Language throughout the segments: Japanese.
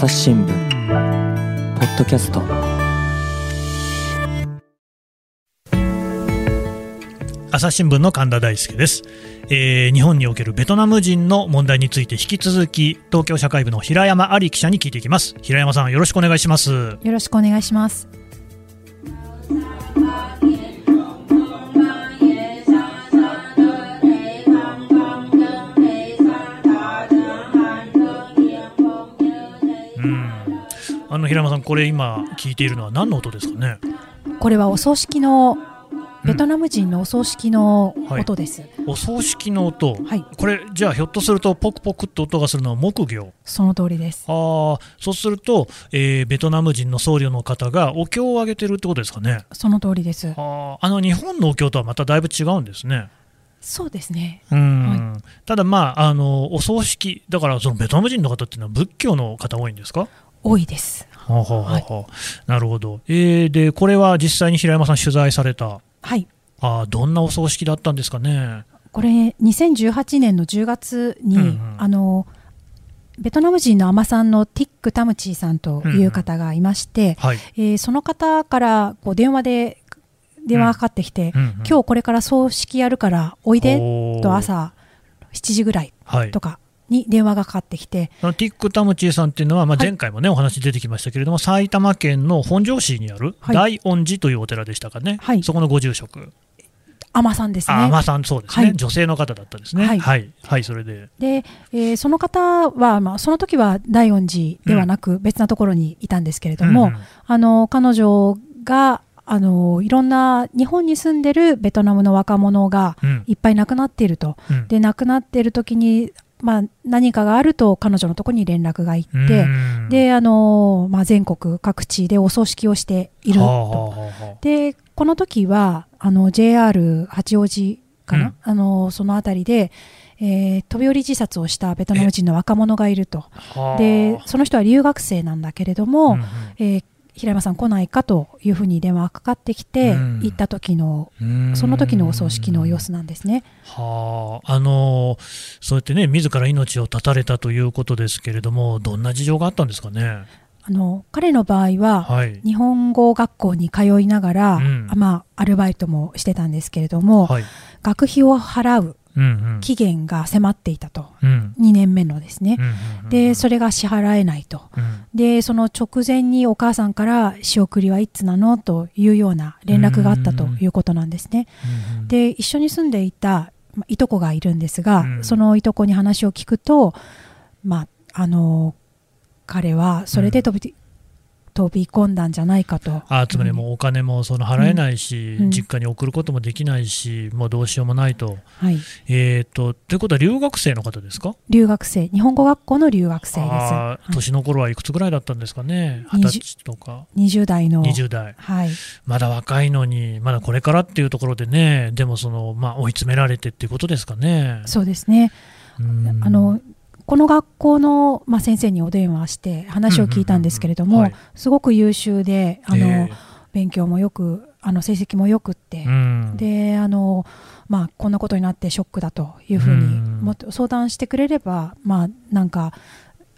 朝日新聞ポッドキャスト。朝日新聞の神田大輔です、えー日本におけるベトナム人の問題について引き続き東京社会部の平山有記者に聞いていきます。平山さんよろしくお願いします。よろしくお願いします。の平山さんこれ今聞いているのは何の音ですかね？これはお葬式のベトナム人のお葬式の音です。お葬式の音？はい、これじゃあひょっとするとポクポクって音がするのは木魚？その通りです。あー。そうすると、えーベトナム人の僧侶の方がお経をあげてるってことですかね？その通りです。あー。あの日本のお経とはまただいぶ違うんですね。そうですね。うん、ただまああのお葬式だからそのベトナム人の方っていうのは仏教の方多いんですか？多いです。はあはあはあはあ。なるほど、えーでこれは実際に平山さん取材された。はい。あーどんなお葬式だったんですかね？これ2018年の10月に、うんうん。あのベトナム人の海女さんのティック・タムチーさんという方がいまして、はい、えーその方からこう電話で電話がかかってきて、うん。うん今日これから葬式やるからおいでと朝7時ぐらい。とかに電話がかかってきて、あのティック・タムチーさんっていうのは、まあ、はい。前回もね、お話出てきましたけれども、埼玉県の本庄市にあるはい。大恩寺というお寺でしたかね、はい。そこのご住職、海女さんですあ、ね。まさん、そうですね、はい。女性の方だったですね、は、はい。いはい、それで、で、えーその方は、まあ、その時は大恩寺ではなく別なところにいたんですけれども、うんうん。あの彼女があのいろんな日本に住んでるベトナムの若者がうん。いっぱい亡くなっていると。うん。で亡くなっている時に、まあ、何かがあると彼女のところに連絡が行って、うん。であの、まあ、全国各地でお葬式をしていると。でこの時はあの JR 八王子かな、うん。あのその辺りで、えー飛び降り自殺をしたベトナム人の若者がいると。はあ。でその人は留学生なんだけれども、うんうん。えー平山さん来ないかというふうに電話がかかってきて、うん。行った時のうん。その時のお葬式の様子なんですね。はあ、あのそうやってね、自ら命を絶たれたということですけれども、どんな事情があったんですかね？あの彼の場合は、はい、日本語学校に通いながら、うん。あまあ、アルバイトもしてたんですけれども、はい、学費を払う期限が迫っていたと。うん。2年目のですね、うんでそれが支払えないと。うん。でその直前にお母さんから仕送りはいつなのというような連絡があったということなんですね。で一緒に住んでいたまあいとこがいるんですが、うん。そのいとこに話を聞くと、まあ、あの彼はそれで飛び,、飛び込んだんじゃないかと。あつまりもうお金もその払えないし、うん。実家に送ることもできないし、もうどうしようもないと。はい、えー、とということは留学生の方ですか？留学生。日本語学校の留学生です。年の頃はいくつぐらいだったんですかね、二十歳とか。20代の。20代、はい、まだ若いのに、まだこれからっていうところでね、でもその、まあ、追い詰められてっていうことですかね？そうですね。うん。あのこの学校の、まあ、先生にお電話して話を聞いたんですけれども、すごく優秀であの、え勉強もよくあの成績もよくってー、うん。であの、まあ、こんなことになってショックだというふうにうん。も相談してくれれば、まあ、なんか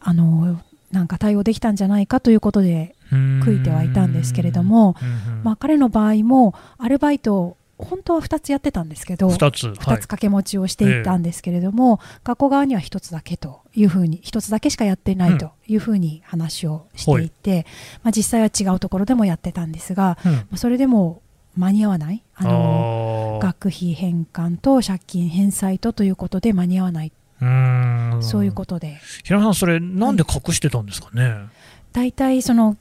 あのなんか対応できたんじゃないかということで悔いてはいたんですけれども、まあ、彼の場合もアルバイトを本当は2つやってたんですけど二つ、2はい。つ掛け持ちをしていたんですけれども、学校側には1つだけというふうに1つだけしかやってないというふうに話をしていて、まあ、実際は違うところでもやってたんですが、うん。まあそれでも間に合わないあの学費返還と借金返済とということで間に合わない、うーん。そういうことで。平野さん、それ、なんで隠してたんですかね？大体その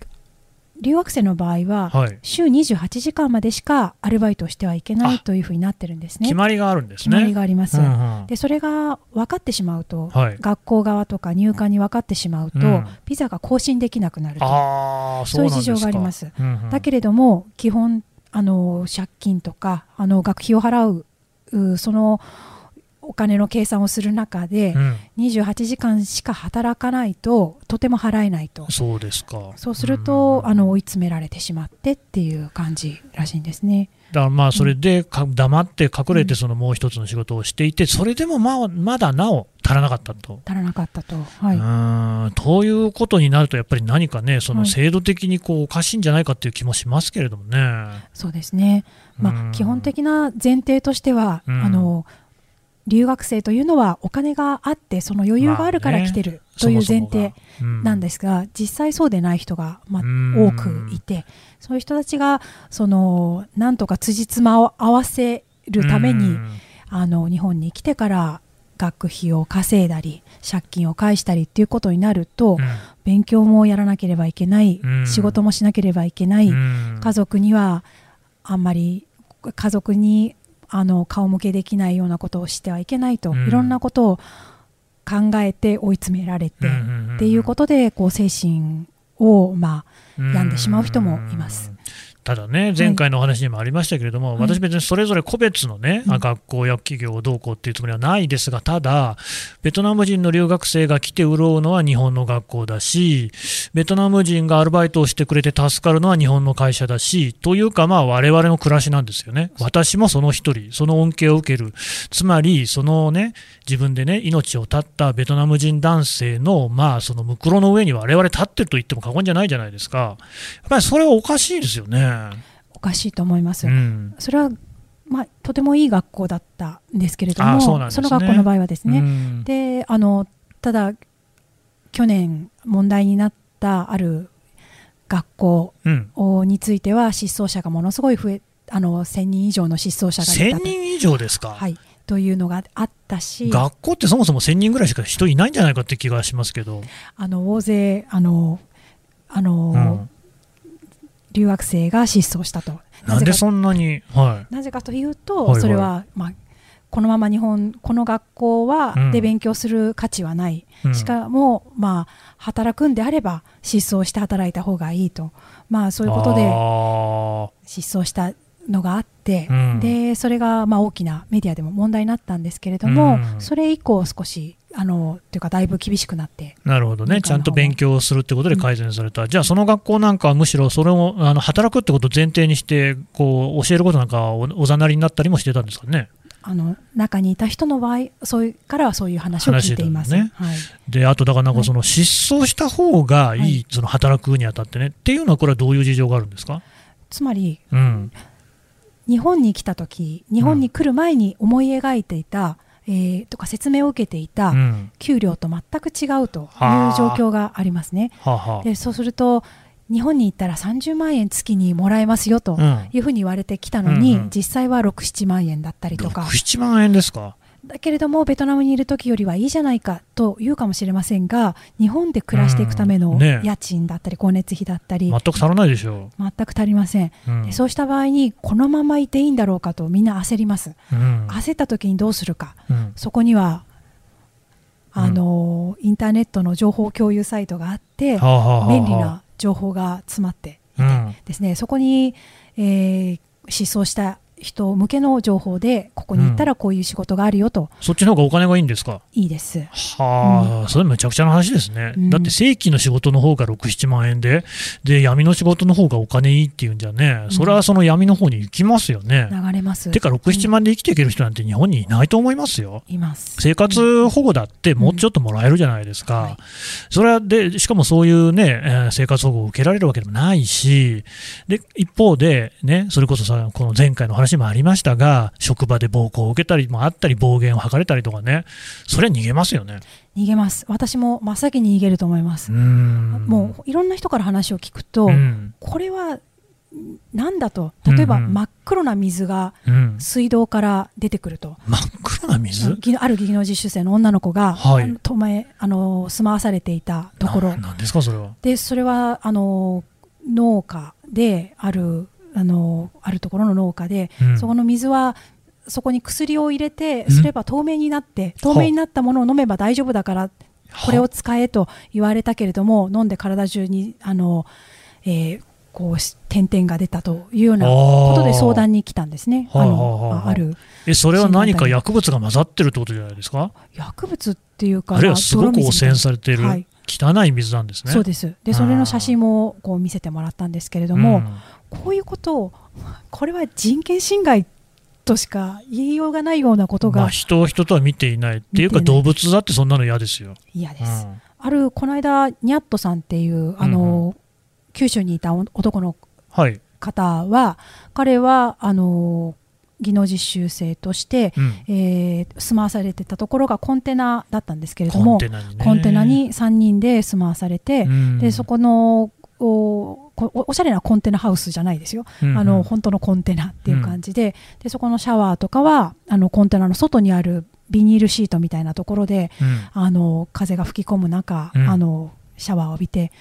留学生の場合ははい、週28時間までしかアルバイトをしてはいけないあというふうになってるんですね決。まりがあるんです決まりね。があります。うんうんでそれが分かってしまうと、はい学校側とか入管に分かってしまうと、うんビザが更新できなくなるとそういう事情があります。うんうんだけれども基本あの借金とかあの学費を払ううそのお金の計算をする中で、うん28時間しか働かないととても払えないとそうですか。そうすると、うんあの追い詰められてしまってっていう感じらしいんですね。だからまあそれでか黙って隠れてそのもう一つの仕事をしていて、それでもまあまだなお足らなかったと。足らなかったと。はい、うんということになると、やっぱり何かね、その制度的にこうおかしいんじゃないかっていう気もしますけれどもね。そうですね、まあ、基本的な前提としては、あの留学生というのはお金があってその余裕があるから来てるという前提なんですが、実際そうでない人が、まあ、多くいてそういう人たちがそのなんとか辻褄を合わせるためにあの日本に来てから学費を稼いだり借金を返したりっていうことになると、勉強もやらなければいけない、仕事もしなければいけない、家族にはあんまり家族にあの顔向けできないようなことをしてはいけないと、いろんなことを考えて追い詰められて、っていうことでこう精神をまあ病んでしまう人もいます。ただね、前回のお話にもありましたけれども、はい、私、別にそれぞれ個別のね、はい、学校や企業をどうこうっていうつもりはないですが、ただ、ベトナム人の留学生が来て潤うのは日本の学校だし、ベトナム人がアルバイトをしてくれて助かるのは日本の会社だし、というか、まあ、我々の暮らしなんですよね。私もその一人、その恩恵を受ける。つまり、そのね、自分でね、命を絶ったベトナム人男性の、まあ、そのむくろの上に我々立ってると言っても過言じゃないじゃないですか。やっぱりそれはおかしいですよね。おかしいと思います。うん、それはまあ、とてもいい学校だったんですけれども、そね、その学校の場合はですね、うん、であのただ、去年問題になったある学校については、失踪者がものすごい増え、あの1000人以上の失踪者が出た1000人以上ですか、はい、というのがあったし、学校ってそもそも1000人ぐらいしか人いないんじゃないかって気がしますけど、あの大勢、あのあの、うん留学生が失踪したと。なんでそんなに、はい、なぜかというと、はいはい、それは、まあ、このまま日本この学校は、うん、で勉強する価値はない、うん、しかも、まあ、働くんであれば失踪して働いた方がいいと、まあ、そういうことで失踪したのがあって、うん、でそれがまあ大きなメディアでも問題になったんですけれども、それ以降少しあのというかだいぶ厳しくなって。なるほどね、ちゃんと勉強するってことで改善された、うん、じゃあ、その学校なんかはむしろそれをあの働くってことを前提にしてこう教えることなんかおおざなりになったりもしてたんですかね。あの中にいた人の場合そういうからはそういう話を聞いています。ね。はい、であとだからなんかその失踪した方がいい、はい、その働くにあたってね。っていうのはこれはどういう事情があるんですか？つまり、うん、日本に来た時日本に来る前に思い描いていた、えー、とか説明を受けていた給料と全く違うという状況がありますね。でそうすると日本に行ったら30万円月にもらえますよというふうに言われてきたのに、うんうんうん、実際は6、7万円だったりとか。6、7万円ですか？だけれどもベトナムにいる時よりはいいじゃないかと言うかもしれませんが日本で暮らしていくための家賃だったり、光熱費だったり全く足らないでしょう。全く足りません、うん、そうした場合にこのままいていいんだろうかとみんな焦ります、うん、焦った時にどうするか、うん、そこにはあの、インターネットの情報共有サイトがあって、便利な情報が詰まっていてですね、そこに、えー、失踪した人向けの情報でここに行ったらこういう仕事があるよと、うん、そっちの方がお金がいいんですか？いいです。はあ、うん、それめちゃくちゃな話ですね、うん、だって正規の仕事の方が67万円でで闇の仕事の方がお金いいっていうんじゃね。それはその闇の方に行きますよね、流れます。てか67万で生きていける人なんて日本にいないと思いますよ。います。生活保護だってもうちょっともらえるじゃないですか、はい、それはでしかもそういうね、えー、生活保護を受けられるわけでもないし。で一方でねそれこそさこの前回の話もありましたが職場で暴行を受けたりもあったり、暴言を吐かれたりとかね、それは逃げますよね。逃げます。私も真っ先に逃げると思います。もういろんな人から話を聞くと、これはなんだと。例えば、真っ黒な水が水道から出てくると、真っ黒な水？ある技能実習生の女の子が、はい、と前あの住まわされていたところ。なんですかそれは。でそれはあの農家であるあのあるところの農家で、うん、そこの水はそこに薬を入れてすれば透明になって、透明になったものを飲めば大丈夫だからこれを使えと言われたけれども飲んで体中にあの、えー、こう点々が出たというようなことで相談に来たんですね。あのあ。る。えそれは何か薬物が混ざってるってことじゃないですか？薬物っていうかあるいはすごく汚染されている、はい、汚い水なんですね。そうです。でそれの写真もこう見せてもらったんですけれども、うん、こういうことをこれは人権侵害としか言いようがないようなことが、まあ、人を人とは見ていないっていうか動物だってそんなの嫌ですよ。嫌です、うん、あるこの間ニャットさんっていうあの、うんうん、九州にいた男の方は、はい、彼はあの技能実習生として、うん、えー、住まわされてたところがコンテナだったんですけれどもコンテナに3人で住まわされて、うん、でそこのおおしゃれなコンテナハウスじゃないですよ、うんうん、あの本当のコンテナっていう感じで。うん、でそこのシャワーとかはあのコンテナの外にあるビニールシートみたいなところで、うん、あの風が吹き込む中、うん、あのシャワーを浴びて、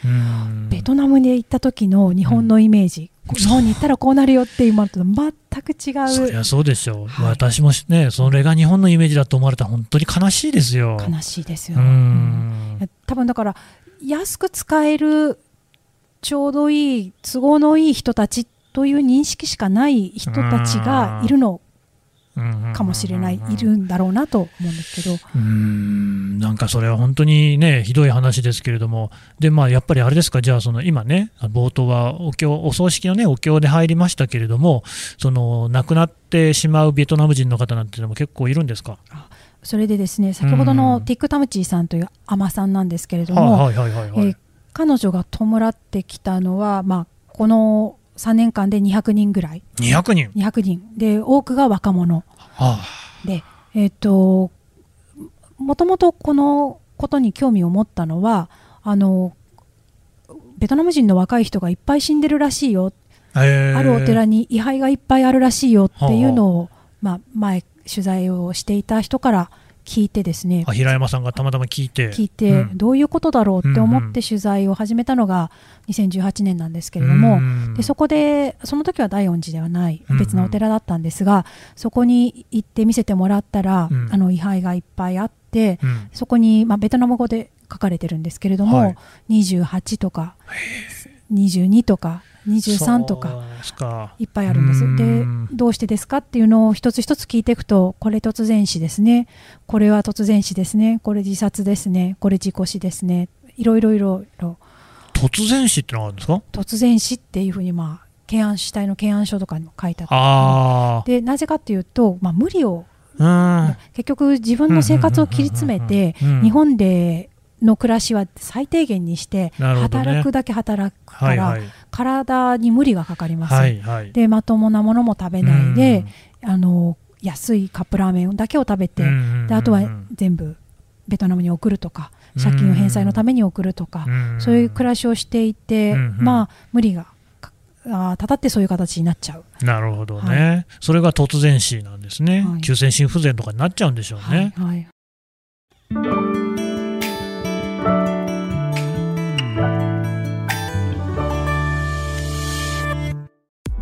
ベトナムに行った時の日本のイメージ、日本に行ったらこうなるよっていうものと全く違う。そりゃそうでしょう、はい、私もねそれが日本のイメージだと思われたら本当に悲しいですよ。悲しいですよ、うん、多分だから安く使えるちょうどいい都合のいい人たちという認識しかない人たちがいるのかもしれない、いるんだろうなと思うんですけど。うん。なんかそれは本当にね、ひどい話ですけれども、でまあ、やっぱりあれですか、じゃあ、その今ね、冒頭はお経お葬式の、ね、お経で入りましたけれども、その亡くなってしまうベトナム人の方なんていうのも結構いるんですか？それでですね先ほどのティック・タムチーさんという海女さんなんですけれども、彼女が弔ってきたのは、まあ、この3年間で200人ぐらい。200人 ,200 人で多くが若者、はあ、でえっ、ー、ともともとこのことに興味を持ったのはあのベトナム人の若い人がいっぱい死んでるらしいよ、えー、あるお寺に位牌がいっぱいあるらしいよっていうのを、はあ、まあ、前取材をしていた人から聞いてですね平山さんがたまたま聞いて。聞いて、うん、どういうことだろうって思って取材を始めたのが2018年なんですけれども、うん。うん、でそこでその時は大恩寺ではない別のお寺だったんですが、うんうん、そこに行って見せてもらったら、うん、あの位牌がいっぱいあって、うん、そこに、まあ、ベトナム語で書かれてるんですけれども、はい、28とか22とか23とかいっぱいあるんです。でどうしてですかっていうのを一つ一つ聞いていくとこれ突然死ですね。これは突然死ですね。これ自殺ですね。これ事故死ですね。いろいろいろいろ。突然死ってのがあるんですか？突然死っていうふうにまあ検案主体の検案書とかにも書いてあって。でなぜかっていうと、まあ、無理を結局自分の生活を切り詰めて日本での暮らしは最低限にして、働くだけ働くから、体に無理がかかります、はいはい、でまともなものも食べないで、あの安いカップラーメンだけを食べて、であとは全部ベトナムに送るとか借金を返済のために送るとか、そういう暮らしをしていて、まあ無理があたたってそういう形になっちゃう。なるほどね、はい、それが突然死なんですね、はい、急性心不全とかになっちゃうんでしょうね。はい、はい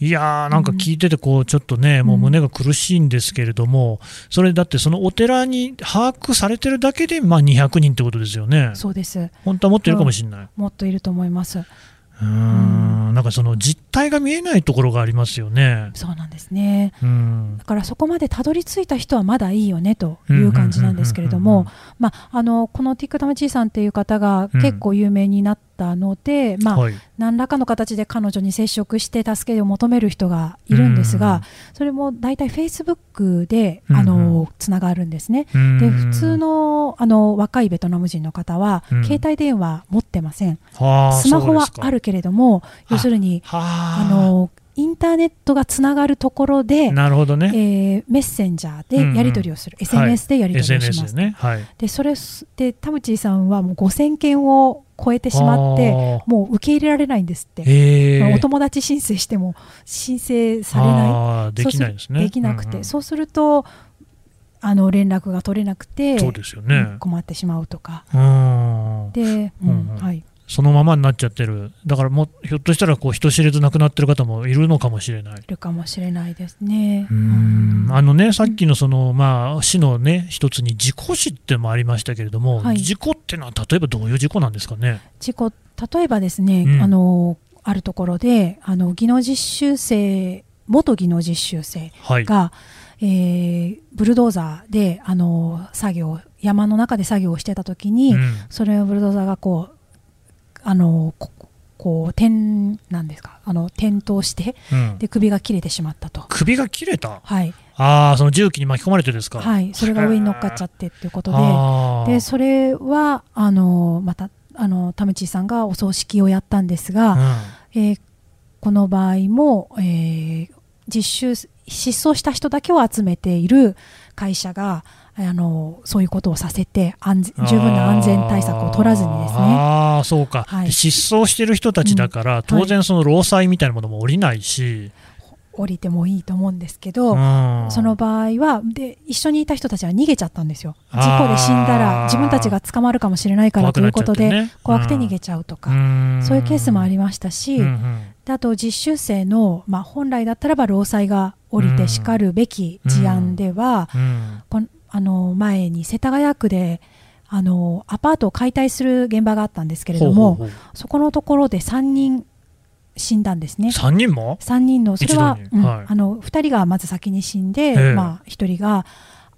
いやー、なんか聞いてて、こう、ちょっとね、もう胸が苦しいんですけれども、それだってそのお寺に把握されてるだけで、まあ200人ってことですよね。そうです。本当はもっといるかもしれない。もっといると思います。うんなんかその実態が見えないところがありますよね。そうなんですね。だからそこまでたどり着いた人はまだいいよねという感じなんですけれども、まああのこのティックタムチーさんっていう方が結構有名になったので、まあ、はい、何らかの形で彼女に接触して助けを求める人がいるんですが、それも大体フェイスブックであのつながるんですね。で普通のあの若いベトナム人の方は、携帯電話持ってません。スマホはあるけれども、要するにあのインターネットがつながるところで、なるほどね、えー、メッセンジャーでやり取りをする、うんうん、SNS でやり取りをします。ね。はい、でそれで田淵さんはもう5000件を超えてしまってもう受け入れられないんですって、お友達申請しても申請されない。できないですね。できなくて、うんうん、そうするとあの連絡が取れなくてそうですよ、ね、困ってしまうとか。で、うん。はいそのままになっちゃってる、だからもひょっとしたらこう人知れず亡くなってる方もいるのかもしれない。いるかもしれないですね。うん。あのねさっきのその、まあ、死の、ね、一つに事故死ってもありましたけれども、はい、事故っていうのは例えばどういう事故なんですかね？事故例えばですね、うん、あのあるところであの技能実習生元技能実習生が、はい、えー、ブルドーザーであの作業山の中で作業をしてた時に、うん、それをブルドーザーがこうあのこう転なんですか？あの転倒して、うん、で首が切れてしまったと。首が切れた？はい。ああその重機に巻き込まれてですか？はい。それが上に乗っかっちゃってっていうことで。でそれはあのまたあの田淵さんがお葬式をやったんですが、うん、えー、この場合も、えー、実習失踪した人だけを集めている会社があのそういうことをさせて安十分な安全対策を取らずにですね。あそうか、はい、失踪している人たちだから、うん、当然その労災みたいなものも降りないし、降りてもいいと思うんですけど、その場合はで一緒にいた人たちは逃げちゃったんですよ。事故で死んだら自分たちが捕まるかもしれないからということで怖く,、ね、怖くて逃げちゃうとか、そういうケースもありましたし、うんうん、であと実習生の、まあ、本来だったらば労災が降りてしかるべき事案では、このあの前に世田谷区であのアパートを解体する現場があったんですけれどもそこのところで3人死んだんですね。3人も ?3 人のそれは、うんはい、あの2人がまず先に死んで、まあ、1人が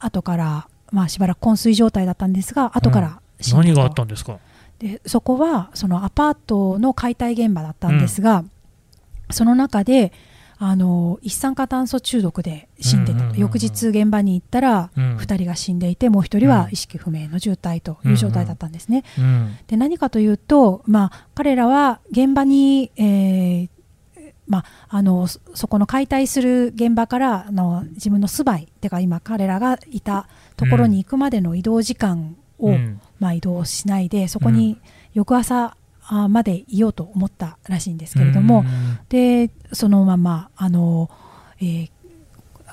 後から、まあ、しばらく昏睡状態だったんですが後から死んだ、うん、何があったんですか？でそこはそのアパートの解体現場だったんですが、うん、その中であの一酸化炭素中毒で死んでた、うんうんうんうん、翌日現場に行ったら、うん、2人が死んでいてもう1人は意識不明の重体という状態だったんですね。うんうん、で何かというと、まあ、彼らは現場に、えーまあ、あのそこの解体する現場からあの自分の住まいてか今彼らがいたところに行くまでの移動時間を、うん、まあ、移動しないでそこに翌朝までいようと思ったらしいんですけれども、でそのままあの、えー、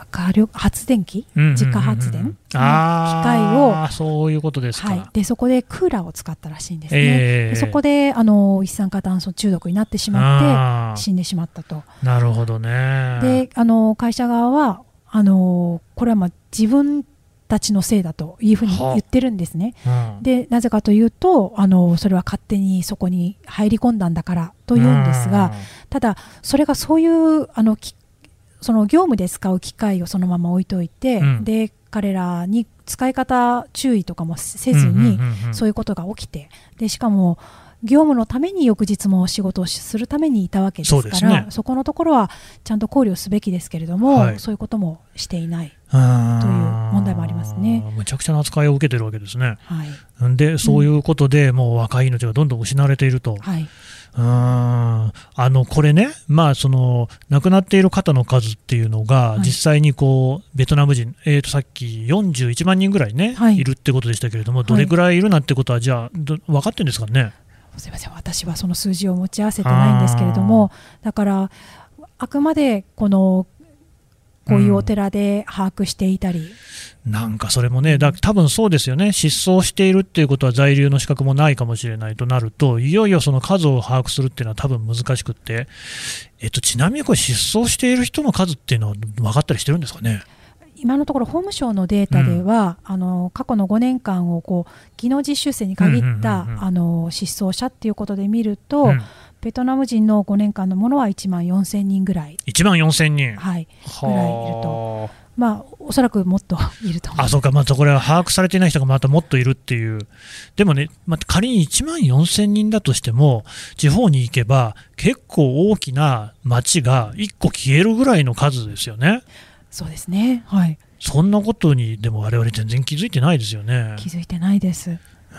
火力発電機、自家発電の機械をそういうことですはい、でそこでクーラーを使ったらしいんですね、えー、そこであの一酸化炭素中毒になってしまって死んでしまったと。なるほどね。であの会社側はあのこれはまあ自分たちのせいだというふうに言ってるんですね。うん、でなぜかというとあのそれは勝手にそこに入り込んだんだからというんですが、ただそれがそういうあのその業務で使う機械をそのまま置いといて、うん、で彼らに使い方注意とかもせずに、そういうことが起きてでしかも業務のために翌日も仕事をするためにいたわけですからそ、ね,、このところはちゃんと考慮すべきですけれども、はい、そういうこともしていないという問題もありますね。むちゃくちゃな扱いを受けてるわけですね。はい、でそういうことで、うん、もう若い命がどんどん失われていると。はい。うんあのこれね、まあ、その亡くなっている方の数っていうのが、実際にこうベトナム人、えー、とさっき41万人ぐらいね、はい、いるってことでしたけれども、どれぐらいいるなってことは、じゃあ、分かってるんですかね？すみません。私はその数字を持ち合わせてないんですけれどもだからあくまでこのこういうお寺で把握していたり、うん、なんかそれもね、だ多分そうですよね、失踪しているっていうことは在留の資格もないかもしれないとなると、いよいよその数を把握するっていうのは多分難しくって、えっと、ちなみにこれ、失踪している人の数っていうのは分かったりしてるんですかね？今のところ法務省のデータでは、うん、あの過去の5年間をこう技能実習生に限ったあの失踪者っていうことで見ると、うん、ベトナム人の5年間のものは1万4000人ぐらい。1万4000人。はい。ぐらいいると。まあ、おそらくもっと いるとあそうか、またこれは把握されていない人がまたもっといるっていう、でもね、まあ、仮に1万4000人だとしても、地方に行けば、結構大きな町が1個消えるぐらいの数ですよね。そうですね。はい。そんなことにでも我々全然気づいてないですよね。気づいてないです。う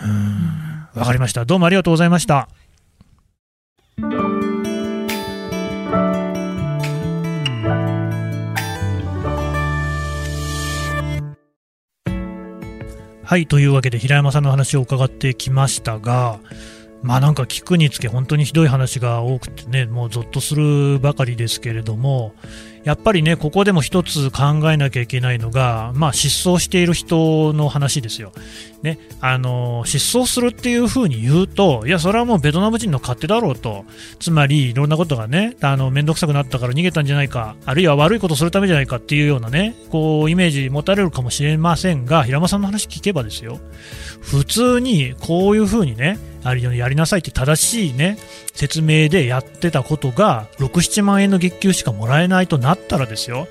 ん。わかりました。どうもありがとうございました。はい、というわけで平山さんの話を伺ってきましたが、まあなんか聞くにつけ本当にひどい話が多くてね、もうぞっとするばかりですけれども、やっぱりね、ここでも一つ考えなきゃいけないのが、まあ、失踪している人の話ですよ。ね、あの失踪するっていうふうに言うと、いや、それはもうベトナム人の勝手だろうと、つまりいろんなことがね、あの面倒くさくなったから逃げたんじゃないか、あるいは悪いことするためじゃないかっていうようなね、こうイメージ持たれるかもしれませんが、平間さんの話聞けばですよ、普通にこういうふうにね、あるようにやりなさいって正しいね、説明でやってたことが、6、7万円の月給しかもらえないとななったらですよ、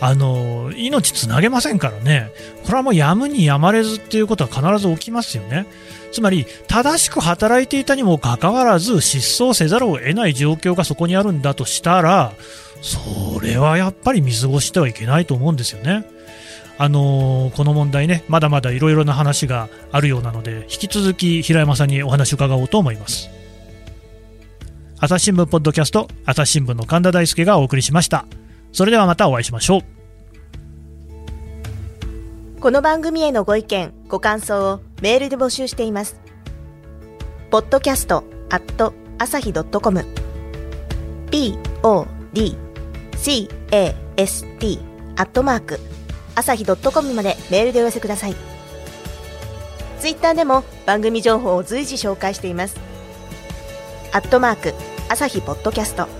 あの命つなげませんからね、これはもうやむにやまれずっていうことは必ず起きますよね。つまり、正しく働いていたにもかかわらず、失踪せざるを得ない状況がそこにあるんだとしたら、それはやっぱり見過ごしてはいけないと思うんですよね。あのー、この問題ね、まだまだいろいろな話があるようなので、引き続き平山さんにお話を伺おうと思います。朝日新聞ポッドキャスト、朝日新聞の神田大輔がお送りしました。それではまたお会いしましょう。この番組へのご意見、ご感想をメールで募集しています。podcast at 朝日 .com podcast アットマーク朝日 .com までメールでお寄せください。ツイッターでも番組情報を随時紹介しています。アットマーク朝日ポッドキャスト